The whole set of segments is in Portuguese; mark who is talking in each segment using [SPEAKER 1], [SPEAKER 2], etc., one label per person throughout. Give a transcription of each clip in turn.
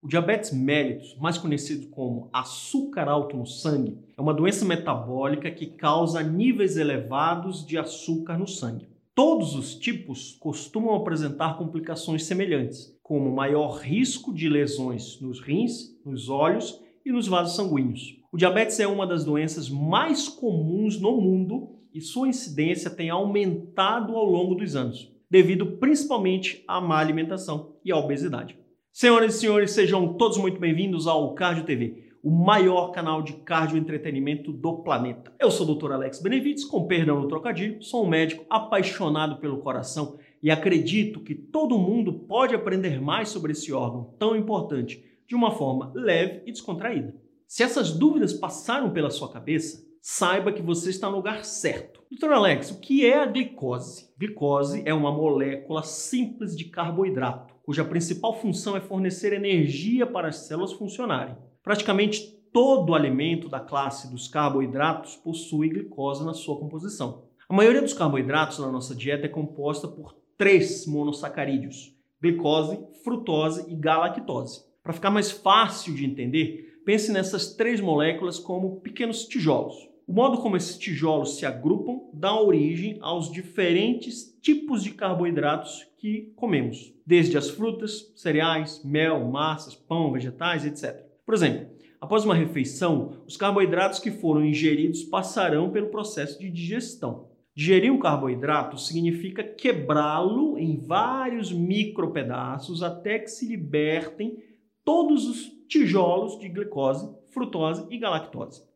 [SPEAKER 1] O diabetes mellitus, mais conhecido como açúcar alto no sangue, é uma doença metabólica que causa níveis elevados de açúcar no sangue. Todos os tipos costumam apresentar complicações semelhantes, como maior risco de lesões nos rins, nos olhos e nos vasos sanguíneos. O diabetes é uma das doenças mais comuns no mundo e sua incidência tem aumentado ao longo dos anos, devido principalmente à má alimentação e à obesidade. Senhoras e senhores, sejam todos muito bem-vindos ao Cardio TV, o maior canal de cardio entretenimento do planeta. Eu sou o Dr. Alex Benevides, com perdão no trocadilho, sou um médico apaixonado pelo coração e acredito que todo mundo pode aprender mais sobre esse órgão tão importante de uma forma leve e descontraída. Se essas dúvidas passaram pela sua cabeça, saiba que você está no lugar certo. Dr. Alex, o que é a glicose? Glicose é uma molécula simples de carboidrato cuja principal função é fornecer energia para as células funcionarem. Praticamente todo alimento da classe dos carboidratos possui glicose na sua composição. A maioria dos carboidratos na nossa dieta é composta por três monossacarídeos: glicose, frutose e galactose. Para ficar mais fácil de entender, pense nessas três moléculas como pequenos tijolos. O modo como esses tijolos se agrupam dá origem aos diferentes tipos de carboidratos que comemos, desde as frutas, cereais, mel, massas, pão, vegetais, etc. Por exemplo, após uma refeição, os carboidratos que foram ingeridos passarão pelo processo de digestão. Digerir um carboidrato significa quebrá-lo em vários micropedaços até que se libertem todos os tijolos de glicose, frutose e galactose.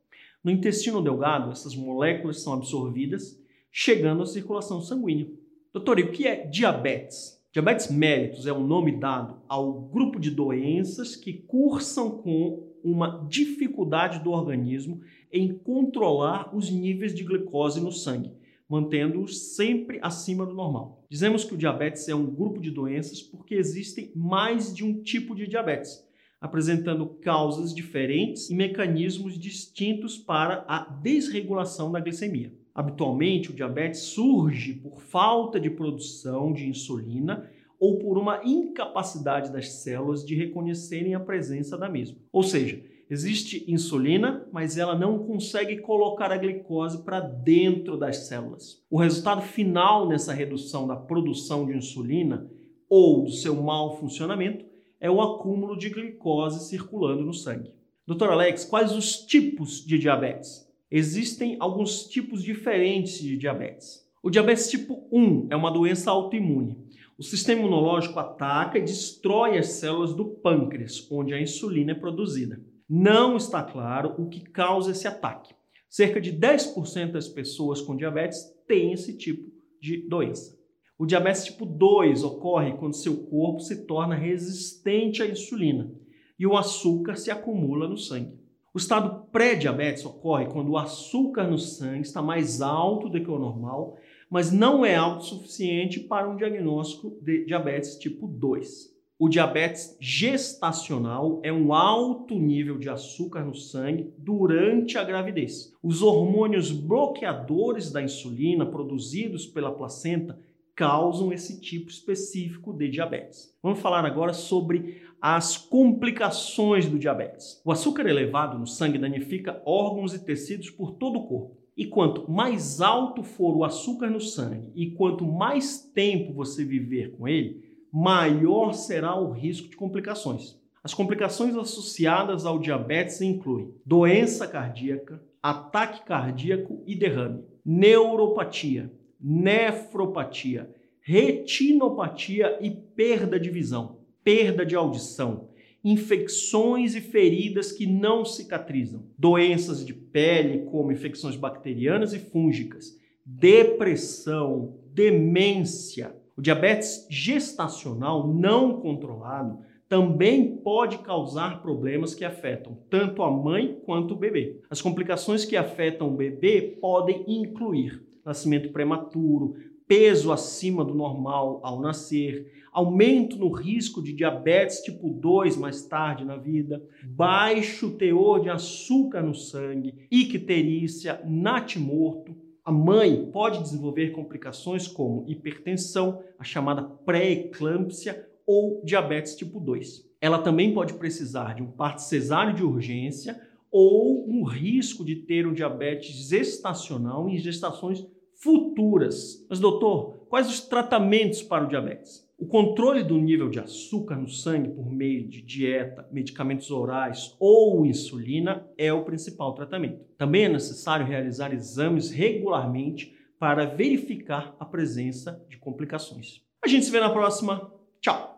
[SPEAKER 1] No intestino delgado, essas moléculas são absorvidas, chegando à circulação sanguínea. Doutor, e o que é diabetes? Diabetes mellitus é o um nome dado ao grupo de doenças que cursam com uma dificuldade do organismo em controlar os níveis de glicose no sangue, mantendo-os sempre acima do normal. Dizemos que o diabetes é um grupo de doenças porque existem mais de um tipo de diabetes apresentando causas diferentes e mecanismos distintos para a desregulação da glicemia. Habitualmente, o diabetes surge por falta de produção de insulina ou por uma incapacidade das células de reconhecerem a presença da mesma. Ou seja, existe insulina, mas ela não consegue colocar a glicose para dentro das células. O resultado final nessa redução da produção de insulina ou do seu mau funcionamento é o acúmulo de glicose circulando no sangue. Doutor Alex, quais os tipos de diabetes? Existem alguns tipos diferentes de diabetes. O diabetes tipo 1 é uma doença autoimune. O sistema imunológico ataca e destrói as células do pâncreas, onde a insulina é produzida. Não está claro o que causa esse ataque. Cerca de 10% das pessoas com diabetes têm esse tipo de doença. O diabetes tipo 2 ocorre quando seu corpo se torna resistente à insulina e o açúcar se acumula no sangue. O estado pré-diabetes ocorre quando o açúcar no sangue está mais alto do que o normal, mas não é alto o suficiente para um diagnóstico de diabetes tipo 2. O diabetes gestacional é um alto nível de açúcar no sangue durante a gravidez. Os hormônios bloqueadores da insulina produzidos pela placenta causam esse tipo específico de diabetes. Vamos falar agora sobre as complicações do diabetes. O açúcar elevado no sangue danifica órgãos e tecidos por todo o corpo. E quanto mais alto for o açúcar no sangue e quanto mais tempo você viver com ele, maior será o risco de complicações. As complicações associadas ao diabetes incluem doença cardíaca, ataque cardíaco e derrame, neuropatia, nefropatia, retinopatia e perda de visão, perda de audição, infecções e feridas que não cicatrizam, doenças de pele como infecções bacterianas e fúngicas, depressão, demência. O diabetes gestacional não controlado também pode causar problemas que afetam tanto a mãe quanto o bebê. As complicações que afetam o bebê podem incluir nascimento prematuro, peso acima do normal ao nascer, aumento no risco de diabetes tipo 2 mais tarde na vida, baixo teor de açúcar no sangue, icterícia, natimorto. A mãe pode desenvolver complicações como hipertensão, a chamada pré-eclâmpsia ou diabetes tipo 2. ela também pode precisar de um parto cesáreo de urgência ou um risco de ter um diabetes gestacional em gestações futuras. Mas, doutor, quais os tratamentos para o diabetes? O controle do nível de açúcar no sangue por meio de dieta, medicamentos orais ou insulina é o principal tratamento. Também é necessário realizar exames regularmente para verificar a presença de complicações. A gente se vê na próxima. Tchau!